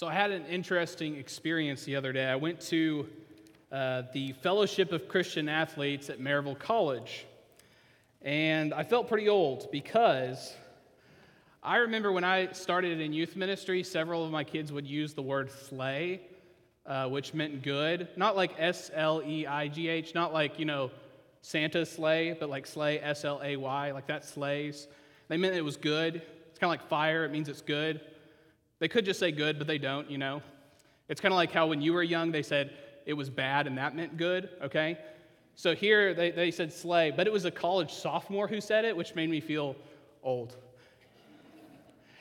So I had an interesting experience the other day. I went to uh, the Fellowship of Christian Athletes at Maryville College, and I felt pretty old because I remember when I started in youth ministry, several of my kids would use the word slay, uh, which meant good. Not like S L E I G H, not like, you know, Santa slay, but like slay, S L A Y, like that slays. They meant it was good. It's kind of like fire, it means it's good. They could just say good, but they don't, you know. It's kind of like how when you were young, they said it was bad and that meant good, okay? So here they, they said slay, but it was a college sophomore who said it, which made me feel old.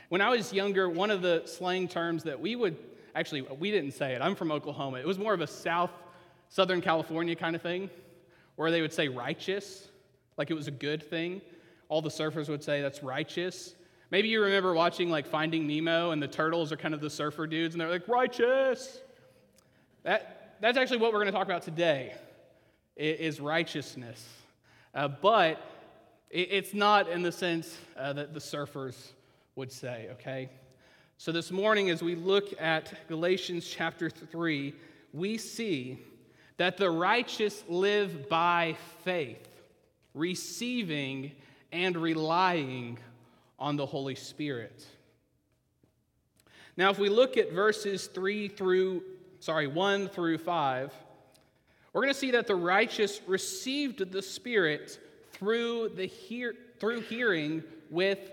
When I was younger, one of the slang terms that we would actually, we didn't say it. I'm from Oklahoma. It was more of a South, Southern California kind of thing, where they would say righteous, like it was a good thing. All the surfers would say that's righteous. Maybe you remember watching like Finding Nemo and the turtles are kind of the surfer dudes and they're like, righteous. That, that's actually what we're going to talk about today is righteousness. Uh, but it, it's not in the sense uh, that the surfers would say, okay? So this morning, as we look at Galatians chapter 3, we see that the righteous live by faith, receiving and relying on the Holy Spirit. Now, if we look at verses 3 through, sorry, 1 through 5, we're going to see that the righteous received the Spirit through, the hear, through hearing with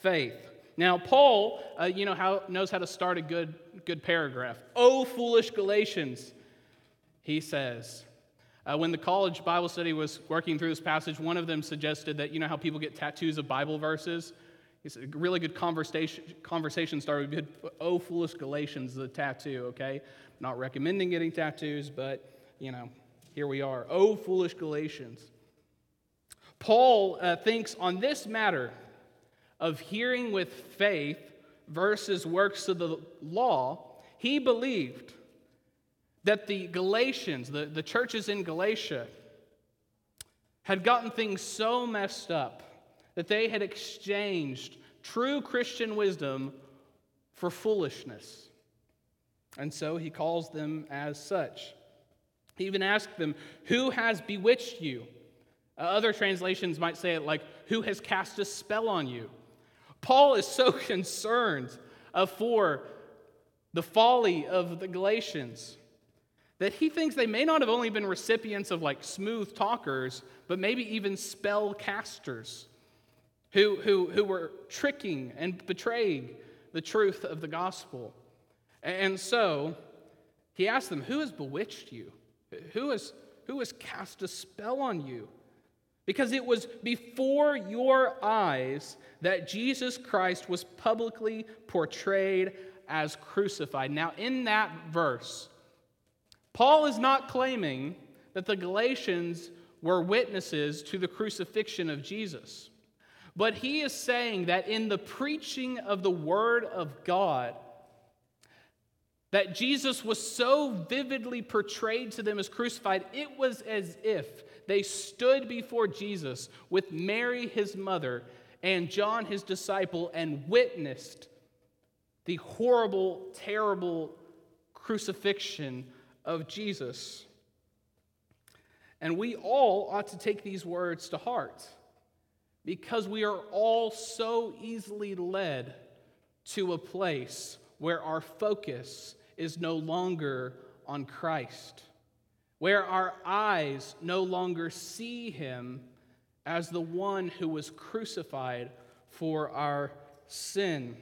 faith. Now, Paul, uh, you know, how, knows how to start a good, good paragraph. Oh, foolish Galatians, he says. Uh, when the college Bible study was working through this passage, one of them suggested that, you know, how people get tattoos of Bible verses? It's a really good conversation, conversation starter. We could oh, foolish Galatians, the tattoo, okay? Not recommending getting tattoos, but, you know, here we are. Oh, foolish Galatians. Paul uh, thinks on this matter of hearing with faith versus works of the law, he believed that the Galatians, the, the churches in Galatia, had gotten things so messed up that they had exchanged true Christian wisdom for foolishness. And so he calls them as such. He even asked them, Who has bewitched you? Uh, other translations might say it like, Who has cast a spell on you? Paul is so concerned for the folly of the Galatians that he thinks they may not have only been recipients of like smooth talkers, but maybe even spell casters who, who, who were tricking and betraying the truth of the gospel. And so he asked them, Who has bewitched you? Who has, who has cast a spell on you? Because it was before your eyes that Jesus Christ was publicly portrayed as crucified. Now, in that verse, Paul is not claiming that the Galatians were witnesses to the crucifixion of Jesus. But he is saying that in the preaching of the Word of God, that Jesus was so vividly portrayed to them as crucified, it was as if they stood before Jesus with Mary, his mother, and John, his disciple, and witnessed the horrible, terrible crucifixion of Jesus. And we all ought to take these words to heart because we are all so easily led to a place where our focus is no longer on Christ, where our eyes no longer see him as the one who was crucified for our sin.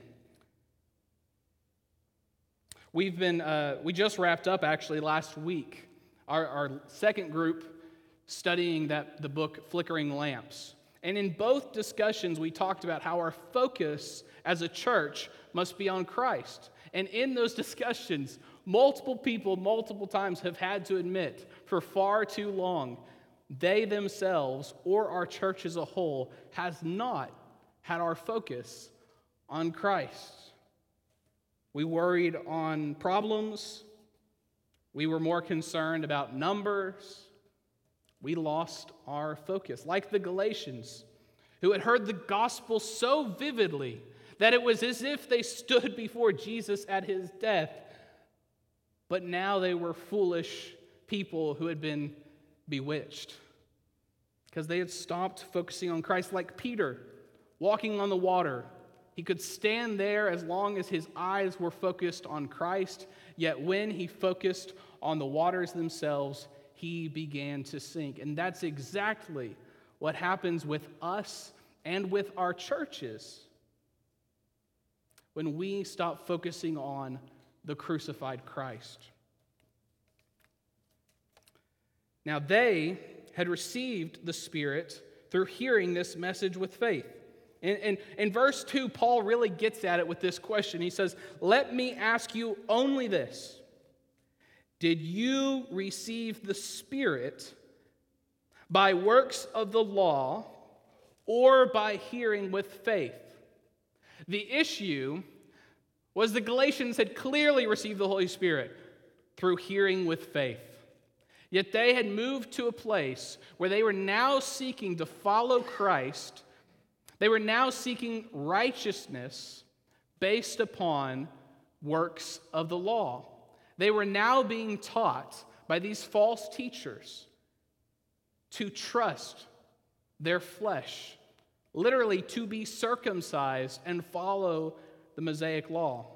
We've been, uh, we just wrapped up actually last week, our, our second group studying that, the book Flickering Lamps. And in both discussions, we talked about how our focus as a church must be on Christ. And in those discussions, multiple people, multiple times, have had to admit for far too long, they themselves or our church as a whole has not had our focus on Christ. We worried on problems. We were more concerned about numbers we lost our focus. Like the Galatians, who had heard the gospel so vividly that it was as if they stood before Jesus at his death, but now they were foolish people who had been bewitched because they had stopped focusing on Christ, like Peter walking on the water. He could stand there as long as his eyes were focused on Christ, yet when he focused on the waters themselves, he began to sink. And that's exactly what happens with us and with our churches when we stop focusing on the crucified Christ. Now, they had received the Spirit through hearing this message with faith. In, in, verse 2, Paul really gets at it with this question. He says, Let me ask you only this Did you receive the Spirit by works of the law or by hearing with faith? The issue was the Galatians had clearly received the Holy Spirit through hearing with faith. Yet they had moved to a place where they were now seeking to follow Christ. They were now seeking righteousness based upon works of the law. They were now being taught by these false teachers to trust their flesh, literally to be circumcised and follow the Mosaic law.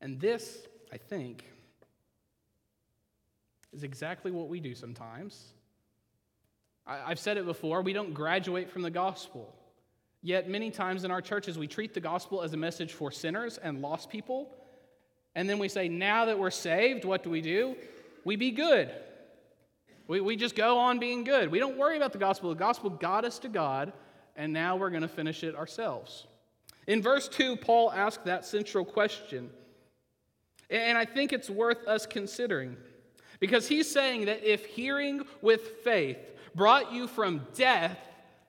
And this, I think, is exactly what we do sometimes. I, have said it before we don't graduate from the gospel. Yet, many times in our churches, we treat the gospel as a message for sinners and lost people. And then we say, now that we're saved, what do we do? We be good. We, we just go on being good. We don't worry about the gospel. The gospel got us to God, and now we're going to finish it ourselves. In verse 2, Paul asked that central question. And I think it's worth us considering. Because he's saying that if hearing with faith brought you from death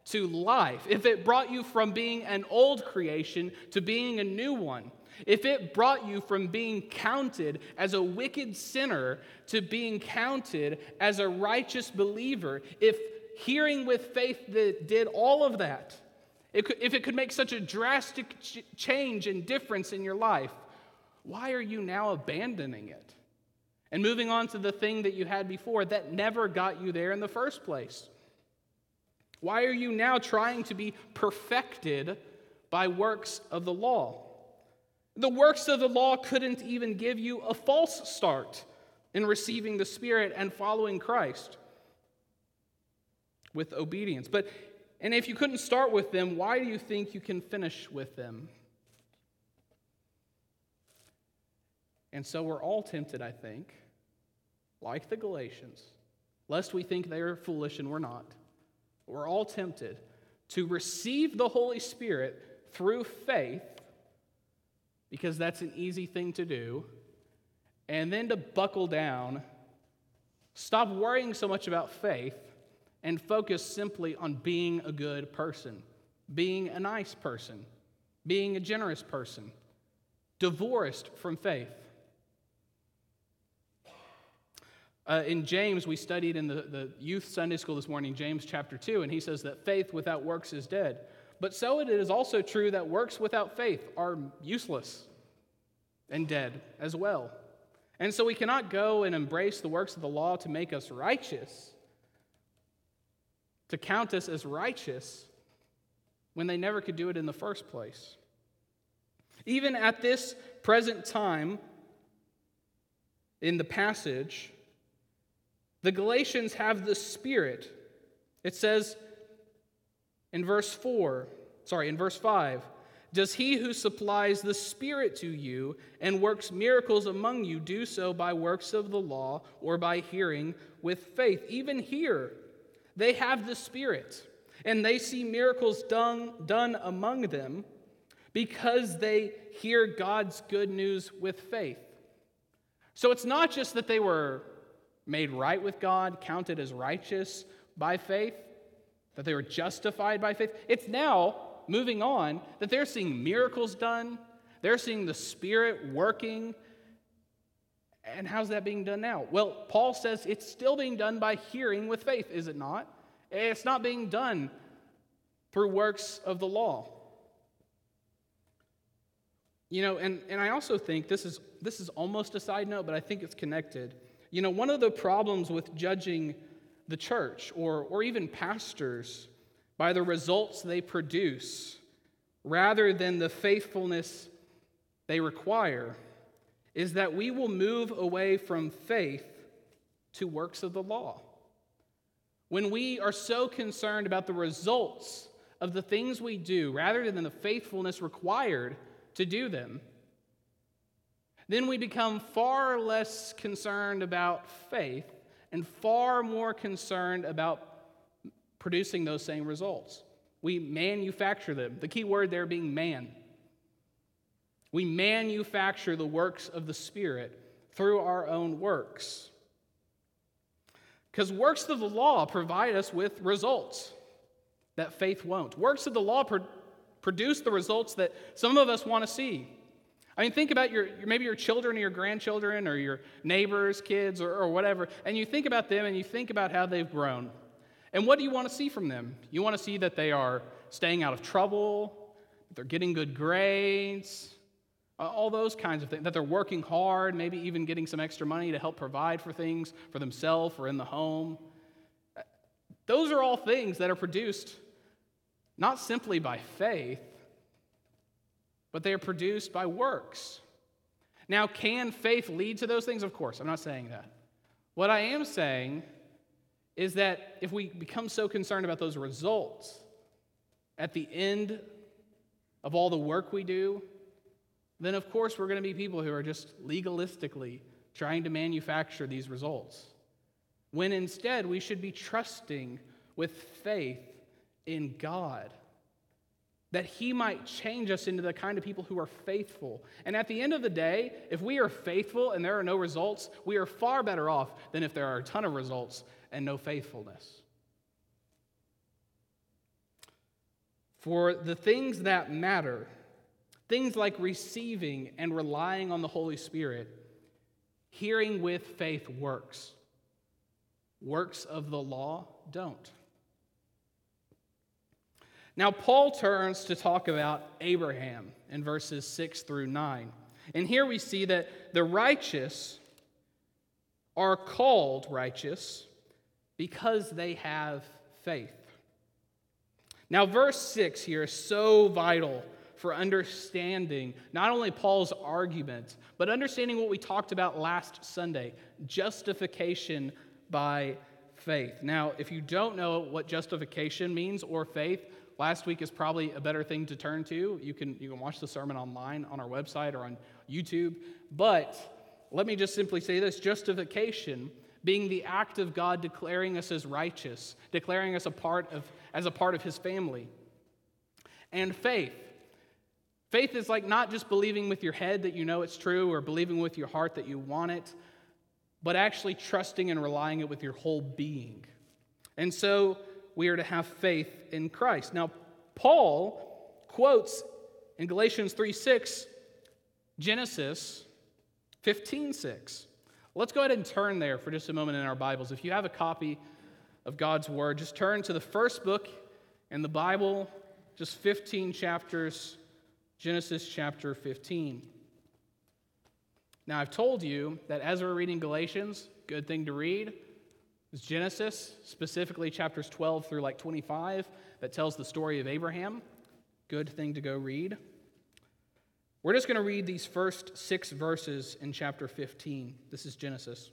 to life, if it brought you from being an old creation to being a new one, if it brought you from being counted as a wicked sinner to being counted as a righteous believer, if hearing with faith did all of that, if it could make such a drastic change and difference in your life, why are you now abandoning it? and moving on to the thing that you had before that never got you there in the first place? Why are you now trying to be perfected by works of the law? The works of the law couldn't even give you a false start in receiving the Spirit and following Christ with obedience. But and if you couldn't start with them, why do you think you can finish with them? And so we're all tempted, I think, like the Galatians, lest we think they are foolish and we're not. We're all tempted to receive the Holy Spirit through faith, because that's an easy thing to do, and then to buckle down, stop worrying so much about faith, and focus simply on being a good person, being a nice person, being a generous person, divorced from faith. Uh, in James, we studied in the, the youth Sunday school this morning, James chapter 2, and he says that faith without works is dead. But so it is also true that works without faith are useless and dead as well. And so we cannot go and embrace the works of the law to make us righteous, to count us as righteous, when they never could do it in the first place. Even at this present time in the passage, the Galatians have the Spirit. It says in verse 4, sorry, in verse 5, does he who supplies the Spirit to you and works miracles among you do so by works of the law or by hearing with faith? Even here, they have the Spirit and they see miracles done, done among them because they hear God's good news with faith. So it's not just that they were made right with God, counted as righteous by faith, that they were justified by faith. It's now moving on that they're seeing miracles done, they're seeing the Spirit working. And how's that being done now? Well, Paul says it's still being done by hearing with faith, is it not? It's not being done through works of the law. You know, and, and I also think this is this is almost a side note, but I think it's connected. You know, one of the problems with judging the church or, or even pastors by the results they produce rather than the faithfulness they require is that we will move away from faith to works of the law. When we are so concerned about the results of the things we do rather than the faithfulness required to do them, then we become far less concerned about faith and far more concerned about producing those same results. We manufacture them. The key word there being man. We manufacture the works of the Spirit through our own works. Because works of the law provide us with results that faith won't. Works of the law pro- produce the results that some of us want to see. I mean, think about your maybe your children or your grandchildren or your neighbors' kids or, or whatever, and you think about them and you think about how they've grown. And what do you want to see from them? You want to see that they are staying out of trouble, that they're getting good grades, all those kinds of things, that they're working hard, maybe even getting some extra money to help provide for things for themselves or in the home. Those are all things that are produced not simply by faith, but they are produced by works. Now, can faith lead to those things? Of course, I'm not saying that. What I am saying is that if we become so concerned about those results at the end of all the work we do, then of course we're going to be people who are just legalistically trying to manufacture these results. When instead we should be trusting with faith in God that He might change us into the kind of people who are faithful. And at the end of the day, if we are faithful and there are no results, we are far better off than if there are a ton of results and no faithfulness. For the things that matter, things like receiving and relying on the Holy Spirit, hearing with faith works. Works of the law don't. Now, Paul turns to talk about Abraham in verses 6 through 9. And here we see that the righteous are called righteous because they have faith. Now, verse 6 here is so vital for understanding not only Paul's argument, but understanding what we talked about last Sunday justification by faith. Now, if you don't know what justification means or faith, Last week is probably a better thing to turn to. You can, you can watch the sermon online on our website or on YouTube. But let me just simply say this justification being the act of God declaring us as righteous, declaring us a part of, as a part of his family. And faith. Faith is like not just believing with your head that you know it's true or believing with your heart that you want it, but actually trusting and relying it with your whole being. And so we are to have faith in Christ. Now, Paul quotes in Galatians 3 6, Genesis 15 6. Let's go ahead and turn there for just a moment in our Bibles. If you have a copy of God's Word, just turn to the first book in the Bible, just 15 chapters, Genesis chapter 15. Now, I've told you that as we're reading Galatians, good thing to read, it's Genesis, specifically chapters 12 through like 25, that tells the story of Abraham. Good thing to go read. We're just going to read these first six verses in chapter 15. This is Genesis.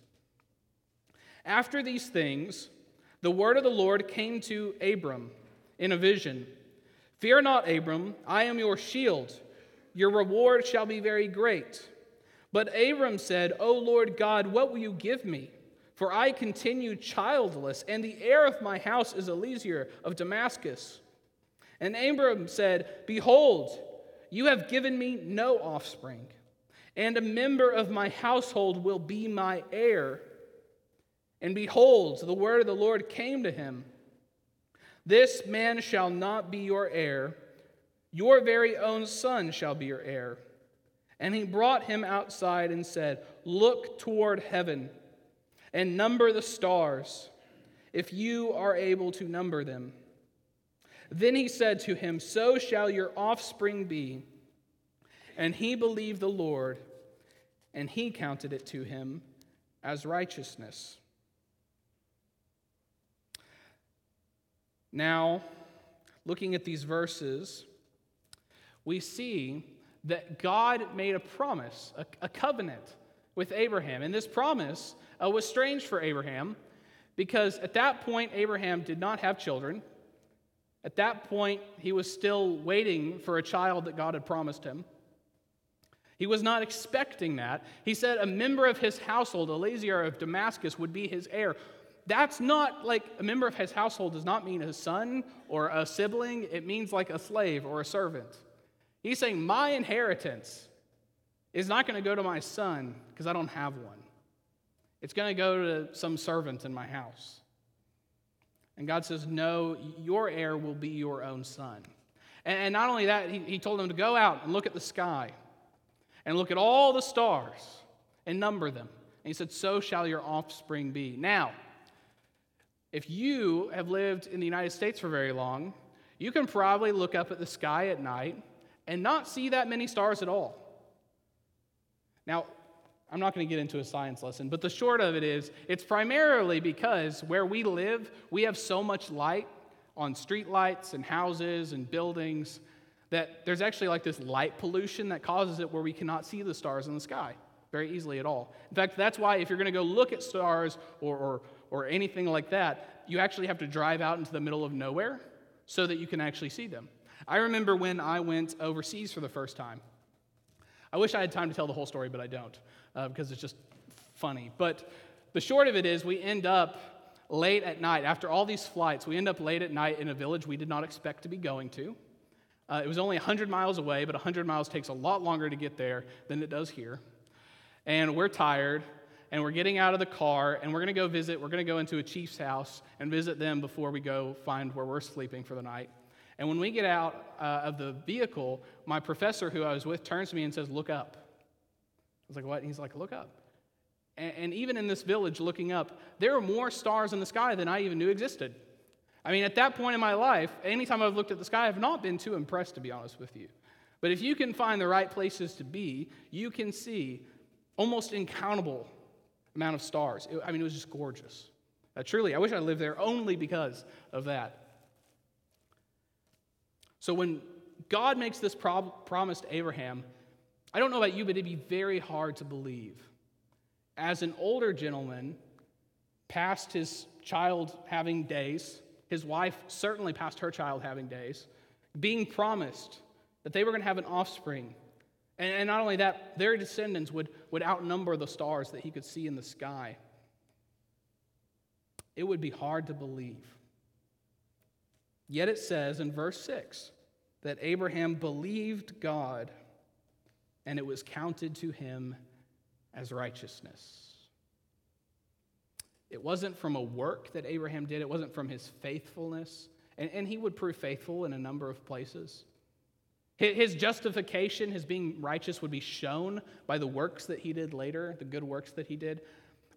After these things, the word of the Lord came to Abram in a vision Fear not, Abram, I am your shield. Your reward shall be very great. But Abram said, O Lord God, what will you give me? For I continue childless, and the heir of my house is Eliezer of Damascus. And Abram said, Behold, you have given me no offspring, and a member of my household will be my heir. And behold, the word of the Lord came to him This man shall not be your heir, your very own son shall be your heir. And he brought him outside and said, Look toward heaven and number the stars, if you are able to number them. Then he said to him, So shall your offspring be. And he believed the Lord, and he counted it to him as righteousness. Now, looking at these verses, we see that God made a promise, a, covenant with Abraham. And this promise uh, was strange for Abraham because at that point, Abraham did not have children. At that point, he was still waiting for a child that God had promised him. He was not expecting that. He said a member of his household, Eliezer of Damascus, would be his heir. That's not like a member of his household does not mean a son or a sibling, it means like a slave or a servant. He's saying, My inheritance is not going to go to my son because I don't have one. It's going to go to some servant in my house. And God says, No, your heir will be your own son. And not only that, he, he told him to go out and look at the sky and look at all the stars and number them. And he said, So shall your offspring be. Now, if you have lived in the United States for very long, you can probably look up at the sky at night and not see that many stars at all. Now, I'm not going to get into a science lesson, but the short of it is it's primarily because where we live, we have so much light on streetlights and houses and buildings that there's actually like this light pollution that causes it where we cannot see the stars in the sky very easily at all. In fact, that's why if you're going to go look at stars or, or, or anything like that, you actually have to drive out into the middle of nowhere so that you can actually see them. I remember when I went overseas for the first time. I wish I had time to tell the whole story, but I don't uh, because it's just funny. But the short of it is, we end up late at night. After all these flights, we end up late at night in a village we did not expect to be going to. Uh, it was only 100 miles away, but 100 miles takes a lot longer to get there than it does here. And we're tired, and we're getting out of the car, and we're going to go visit. We're going to go into a chief's house and visit them before we go find where we're sleeping for the night. And when we get out uh, of the vehicle, my professor who I was with turns to me and says, Look up. I was like, What? And he's like, Look up. And, and even in this village, looking up, there are more stars in the sky than I even knew existed. I mean, at that point in my life, anytime I've looked at the sky, I've not been too impressed, to be honest with you. But if you can find the right places to be, you can see almost incountable amount of stars. It, I mean, it was just gorgeous. Uh, truly, I wish I lived there only because of that. So when God makes this promise to Abraham, I don't know about you, but it'd be very hard to believe. As an older gentleman, past his child having days, his wife certainly past her child having days, being promised that they were going to have an offspring. And, and not only that, their descendants would, would outnumber the stars that he could see in the sky. It would be hard to believe. Yet it says in verse 6 that Abraham believed God and it was counted to him as righteousness. It wasn't from a work that Abraham did, it wasn't from his faithfulness. And, and he would prove faithful in a number of places. His justification, his being righteous, would be shown by the works that he did later, the good works that he did.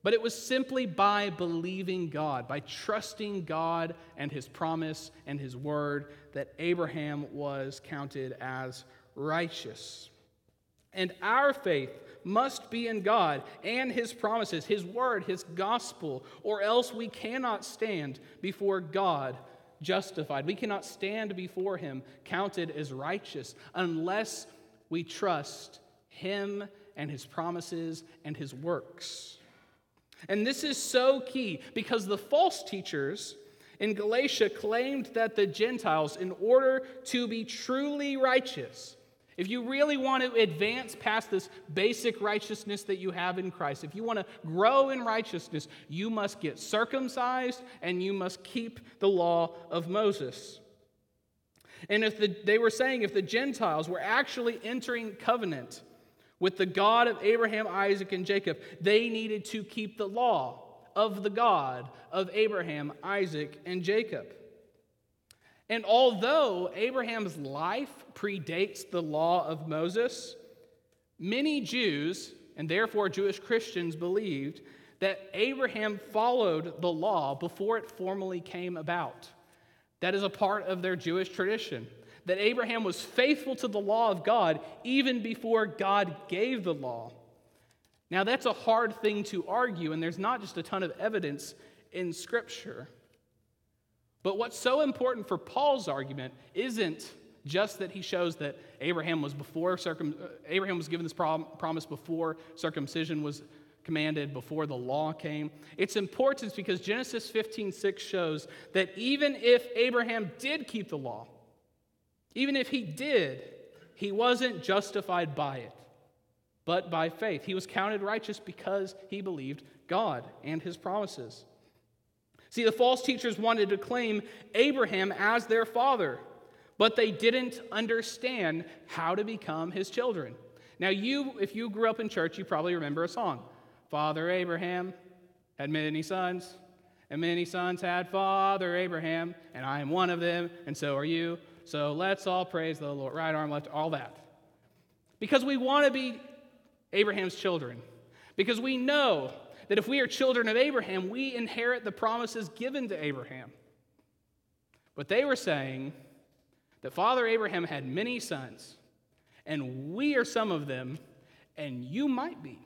But it was simply by believing God, by trusting God and his promise and his word, that Abraham was counted as righteous. And our faith must be in God and his promises, his word, his gospel, or else we cannot stand before God justified. We cannot stand before him counted as righteous unless we trust him and his promises and his works. And this is so key because the false teachers in Galatia claimed that the Gentiles, in order to be truly righteous, if you really want to advance past this basic righteousness that you have in Christ, if you want to grow in righteousness, you must get circumcised and you must keep the law of Moses. And if the, they were saying if the Gentiles were actually entering covenant with the God of Abraham, Isaac, and Jacob, they needed to keep the law of the God of Abraham, Isaac, and Jacob. And although Abraham's life predates the law of Moses, many Jews, and therefore Jewish Christians, believed that Abraham followed the law before it formally came about. That is a part of their Jewish tradition. That Abraham was faithful to the law of God even before God gave the law. Now, that's a hard thing to argue, and there's not just a ton of evidence in Scripture. But what's so important for Paul's argument isn't just that he shows that Abraham was before circum, uh, Abraham was given this prom, promise before circumcision was commanded, before the law came. It's important because Genesis 15:6 shows that even if Abraham did keep the law, even if he did, he wasn't justified by it, but by faith. He was counted righteous because he believed God and his promises. See, the false teachers wanted to claim Abraham as their father, but they didn't understand how to become his children. Now, you, if you grew up in church, you probably remember a song Father Abraham had many sons, and many sons had Father Abraham, and I am one of them, and so are you. So let's all praise the Lord. Right arm, left, all that. Because we want to be Abraham's children. Because we know that if we are children of Abraham, we inherit the promises given to Abraham. But they were saying that Father Abraham had many sons, and we are some of them, and you might be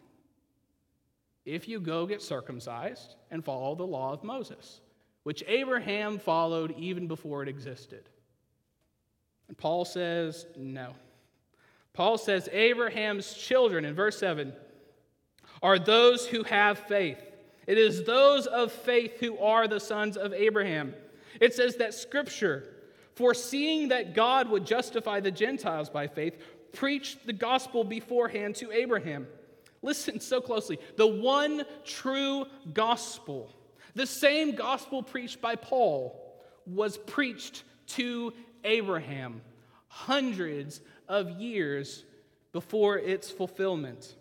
if you go get circumcised and follow the law of Moses, which Abraham followed even before it existed. And Paul says, no. Paul says, Abraham's children, in verse 7, are those who have faith. It is those of faith who are the sons of Abraham. It says that Scripture, foreseeing that God would justify the Gentiles by faith, preached the gospel beforehand to Abraham. Listen so closely. The one true gospel, the same gospel preached by Paul, was preached to Abraham hundreds of years before its fulfillment.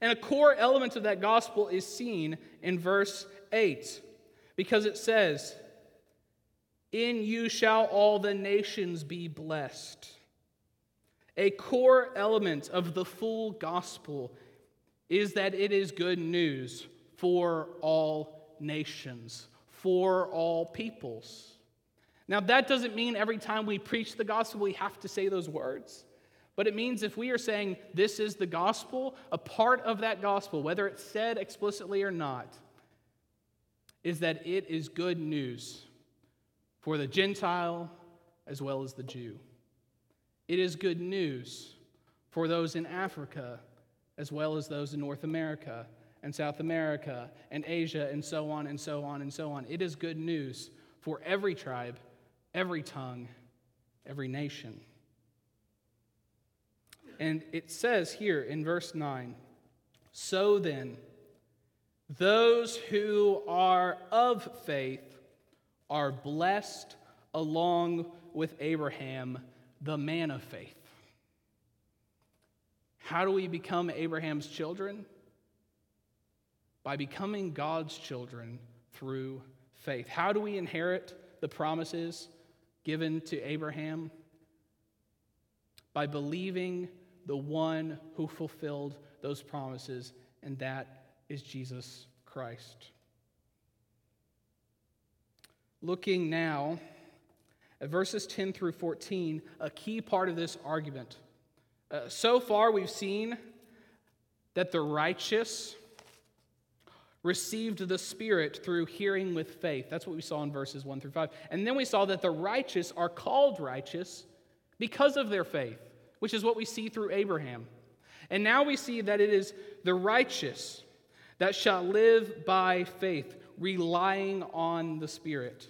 And a core element of that gospel is seen in verse 8 because it says, In you shall all the nations be blessed. A core element of the full gospel is that it is good news for all nations, for all peoples. Now, that doesn't mean every time we preach the gospel we have to say those words. But it means if we are saying this is the gospel, a part of that gospel, whether it's said explicitly or not, is that it is good news for the Gentile as well as the Jew. It is good news for those in Africa as well as those in North America and South America and Asia and so on and so on and so on. It is good news for every tribe, every tongue, every nation. And it says here in verse 9 So then, those who are of faith are blessed along with Abraham, the man of faith. How do we become Abraham's children? By becoming God's children through faith. How do we inherit the promises given to Abraham? By believing the one who fulfilled those promises, and that is Jesus Christ. Looking now at verses 10 through 14, a key part of this argument. Uh, so far, we've seen that the righteous received the Spirit through hearing with faith. That's what we saw in verses 1 through 5. And then we saw that the righteous are called righteous because of their faith which is what we see through Abraham. And now we see that it is the righteous that shall live by faith, relying on the Spirit.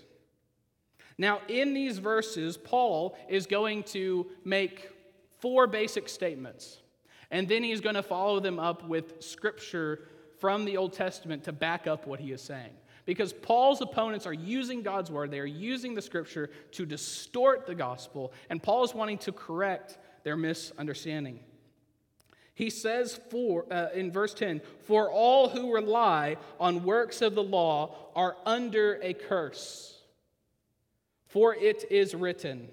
Now, in these verses, Paul is going to make four basic statements, and then he's going to follow them up with scripture from the Old Testament to back up what he is saying. Because Paul's opponents are using God's word, they are using the scripture to distort the gospel, and Paul is wanting to correct their misunderstanding. He says for, uh, in verse 10 For all who rely on works of the law are under a curse. For it is written,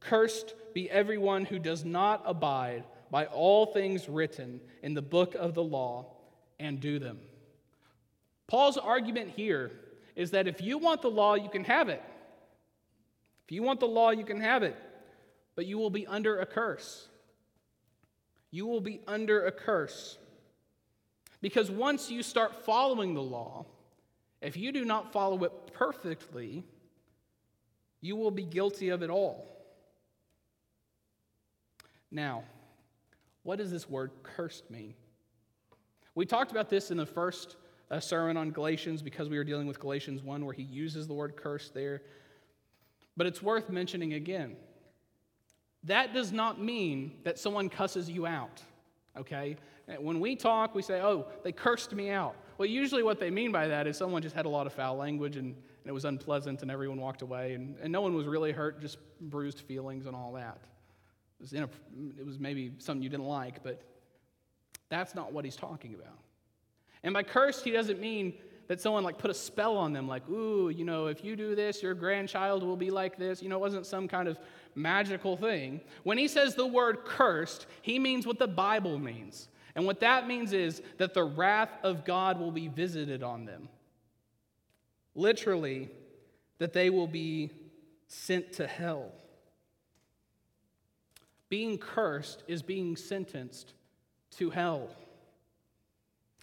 Cursed be everyone who does not abide by all things written in the book of the law and do them. Paul's argument here is that if you want the law, you can have it. If you want the law, you can have it, but you will be under a curse. You will be under a curse. Because once you start following the law, if you do not follow it perfectly, you will be guilty of it all. Now, what does this word cursed mean? We talked about this in the first uh, sermon on Galatians because we were dealing with Galatians 1, where he uses the word cursed there. But it's worth mentioning again. That does not mean that someone cusses you out, okay? When we talk, we say, oh, they cursed me out. Well, usually what they mean by that is someone just had a lot of foul language and, and it was unpleasant and everyone walked away and, and no one was really hurt, just bruised feelings and all that. It was, a, it was maybe something you didn't like, but that's not what he's talking about. And by cursed, he doesn't mean that someone like put a spell on them, like, ooh, you know, if you do this, your grandchild will be like this. You know, it wasn't some kind of magical thing. When he says the word cursed, he means what the Bible means. And what that means is that the wrath of God will be visited on them. Literally, that they will be sent to hell. Being cursed is being sentenced to hell.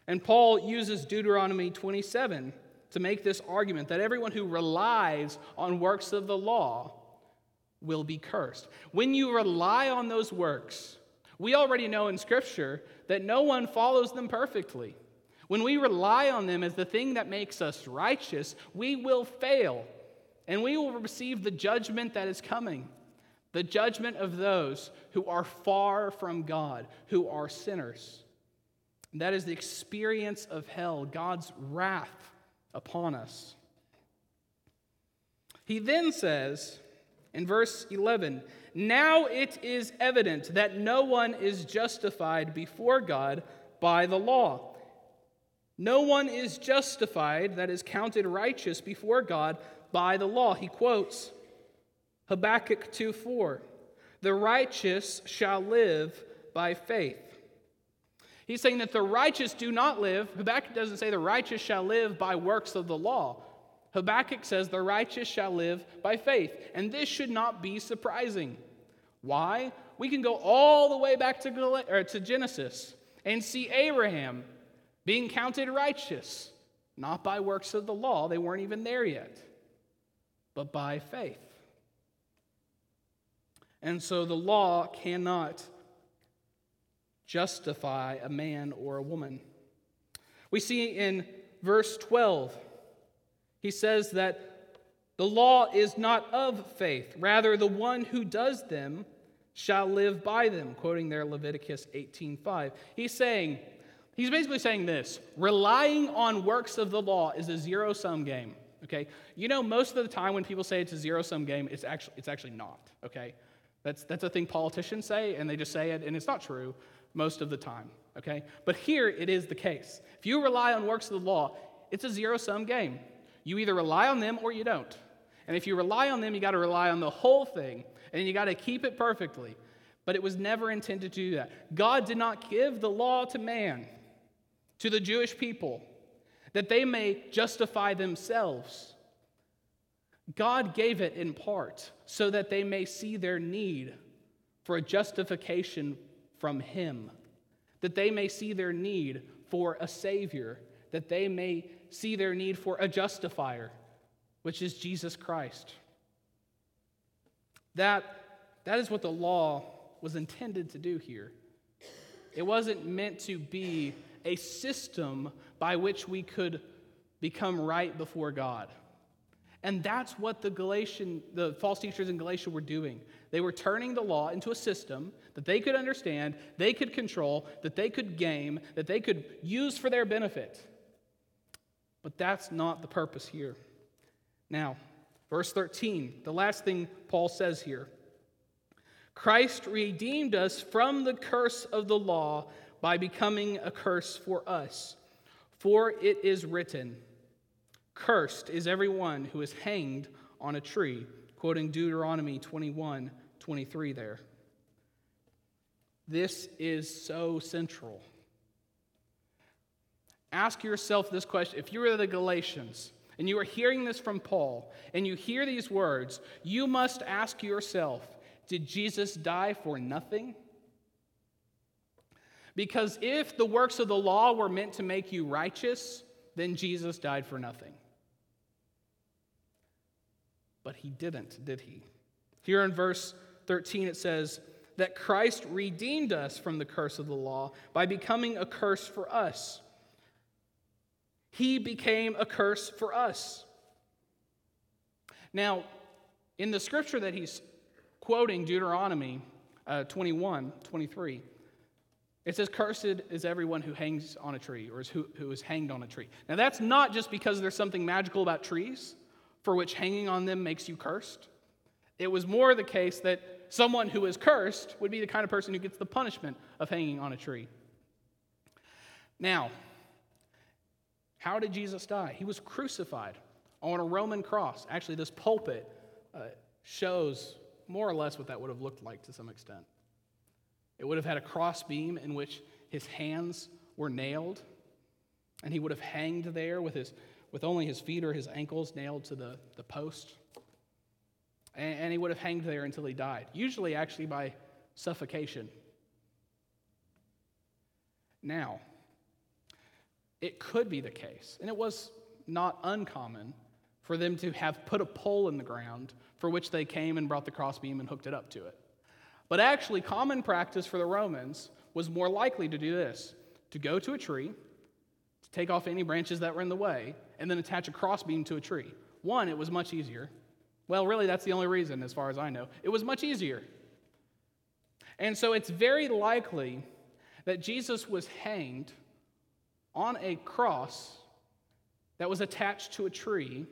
And Paul uses Deuteronomy 27 to make this argument that everyone who relies on works of the law will be cursed. When you rely on those works, we already know in Scripture that no one follows them perfectly. When we rely on them as the thing that makes us righteous, we will fail and we will receive the judgment that is coming the judgment of those who are far from God, who are sinners. That is the experience of hell, God's wrath upon us. He then says in verse 11, Now it is evident that no one is justified before God by the law. No one is justified, that is counted righteous before God by the law. He quotes Habakkuk 2 4. The righteous shall live by faith. He's saying that the righteous do not live. Habakkuk doesn't say the righteous shall live by works of the law. Habakkuk says the righteous shall live by faith. And this should not be surprising. Why? We can go all the way back to, to Genesis and see Abraham being counted righteous, not by works of the law, they weren't even there yet, but by faith. And so the law cannot justify a man or a woman. We see in verse 12, he says that the law is not of faith, rather, the one who does them shall live by them, quoting there Leviticus 18:5. He's saying, he's basically saying this relying on works of the law is a zero sum game. Okay? You know, most of the time when people say it's a zero sum game, it's actually, it's actually not. Okay? That's, that's a thing politicians say, and they just say it, and it's not true most of the time, okay? But here it is the case. If you rely on works of the law, it's a zero sum game. You either rely on them or you don't. And if you rely on them, you got to rely on the whole thing, and you got to keep it perfectly. But it was never intended to do that. God did not give the law to man, to the Jewish people, that they may justify themselves. God gave it in part so that they may see their need for a justification from Him, that they may see their need for a Savior, that they may see their need for a justifier, which is Jesus Christ. That, that is what the law was intended to do here. It wasn't meant to be a system by which we could become right before God. And that's what the Galatian, the false teachers in Galatia were doing. They were turning the law into a system that they could understand, they could control, that they could game, that they could use for their benefit. But that's not the purpose here. Now, verse 13, the last thing Paul says here Christ redeemed us from the curse of the law by becoming a curse for us. For it is written, Cursed is everyone who is hanged on a tree, quoting Deuteronomy 21 23 there. This is so central. Ask yourself this question if you were the Galatians and you are hearing this from Paul, and you hear these words, you must ask yourself Did Jesus die for nothing? Because if the works of the law were meant to make you righteous, then Jesus died for nothing. But he didn't, did he? Here in verse 13, it says that Christ redeemed us from the curse of the law by becoming a curse for us. He became a curse for us. Now, in the scripture that he's quoting, Deuteronomy uh, 21 23, it says, Cursed is everyone who hangs on a tree or is who, who is hanged on a tree. Now, that's not just because there's something magical about trees for which hanging on them makes you cursed. It was more the case that someone who is cursed would be the kind of person who gets the punishment of hanging on a tree. Now, how did Jesus die? He was crucified on a Roman cross. Actually, this pulpit uh, shows more or less what that would have looked like to some extent. It would have had a cross beam in which his hands were nailed, and he would have hanged there with, his, with only his feet or his ankles nailed to the, the post. And, and he would have hanged there until he died, usually actually by suffocation. Now, it could be the case, and it was not uncommon for them to have put a pole in the ground for which they came and brought the crossbeam and hooked it up to it. But actually, common practice for the Romans was more likely to do this to go to a tree, take off any branches that were in the way, and then attach a crossbeam to a tree. One, it was much easier. Well, really, that's the only reason, as far as I know. It was much easier. And so it's very likely that Jesus was hanged on a cross that was attached to a tree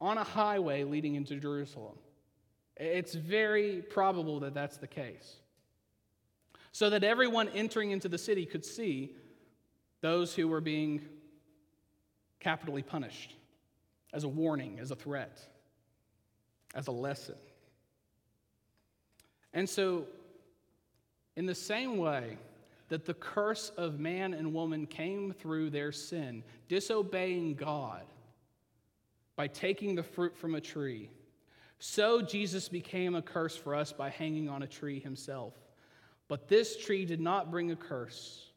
on a highway leading into Jerusalem. It's very probable that that's the case. So that everyone entering into the city could see those who were being capitally punished as a warning, as a threat, as a lesson. And so, in the same way that the curse of man and woman came through their sin, disobeying God by taking the fruit from a tree, so Jesus became a curse for us by hanging on a tree himself. But this tree did not bring a curse,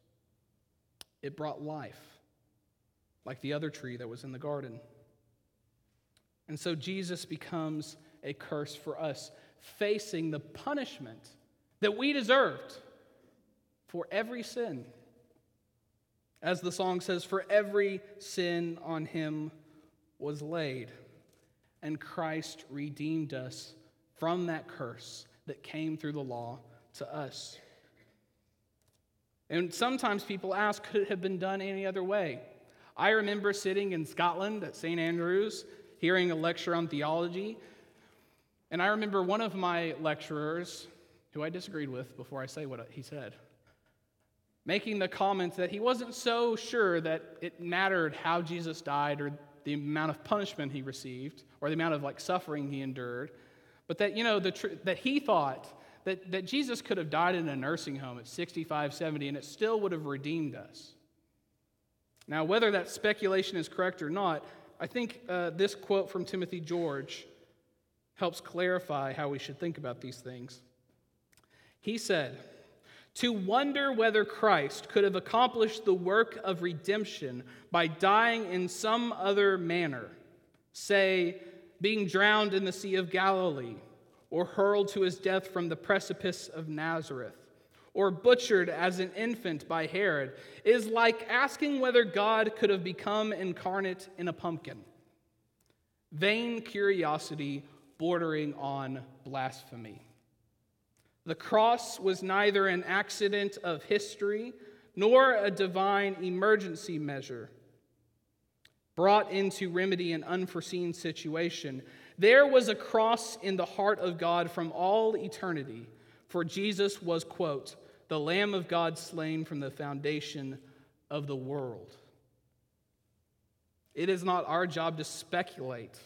it brought life, like the other tree that was in the garden. And so Jesus becomes a curse for us, facing the punishment that we deserved for every sin. As the song says, for every sin on him was laid and Christ redeemed us from that curse that came through the law to us. And sometimes people ask, could it have been done any other way? I remember sitting in Scotland at St. Andrews, hearing a lecture on theology. And I remember one of my lecturers, who I disagreed with before I say what he said, making the comment that he wasn't so sure that it mattered how Jesus died or the amount of punishment he received or the amount of like suffering he endured, but that, you know, the tr- that he thought that, that Jesus could have died in a nursing home at 65, 70, and it still would have redeemed us. Now, whether that speculation is correct or not, I think uh, this quote from Timothy George helps clarify how we should think about these things. He said, to wonder whether Christ could have accomplished the work of redemption by dying in some other manner, say, being drowned in the Sea of Galilee, or hurled to his death from the precipice of Nazareth, or butchered as an infant by Herod, is like asking whether God could have become incarnate in a pumpkin. Vain curiosity bordering on blasphemy. The cross was neither an accident of history nor a divine emergency measure brought in to remedy an unforeseen situation. There was a cross in the heart of God from all eternity, for Jesus was, quote, the Lamb of God slain from the foundation of the world. It is not our job to speculate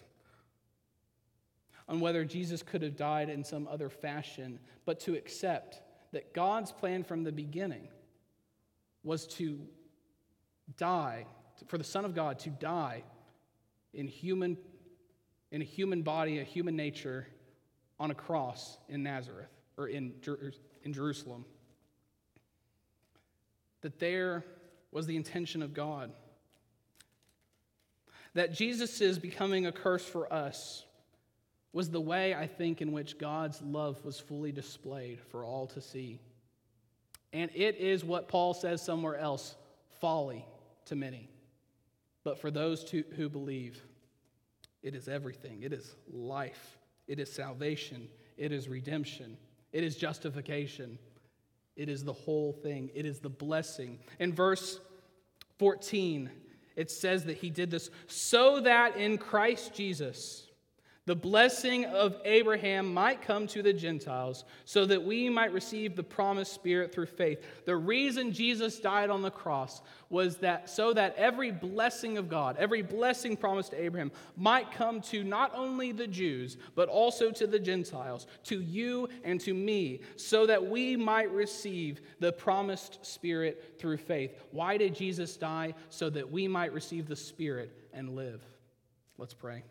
on whether Jesus could have died in some other fashion, but to accept that God's plan from the beginning was to die, for the Son of God to die in human in a human body, a human nature on a cross in Nazareth or in, in Jerusalem. That there was the intention of God. That Jesus' becoming a curse for us was the way, I think, in which God's love was fully displayed for all to see. And it is what Paul says somewhere else folly to many. But for those who believe, it is everything. It is life. It is salvation. It is redemption. It is justification. It is the whole thing. It is the blessing. In verse 14, it says that he did this so that in Christ Jesus, the blessing of Abraham might come to the Gentiles so that we might receive the promised Spirit through faith. The reason Jesus died on the cross was that so that every blessing of God, every blessing promised to Abraham, might come to not only the Jews, but also to the Gentiles, to you and to me, so that we might receive the promised Spirit through faith. Why did Jesus die? So that we might receive the Spirit and live. Let's pray.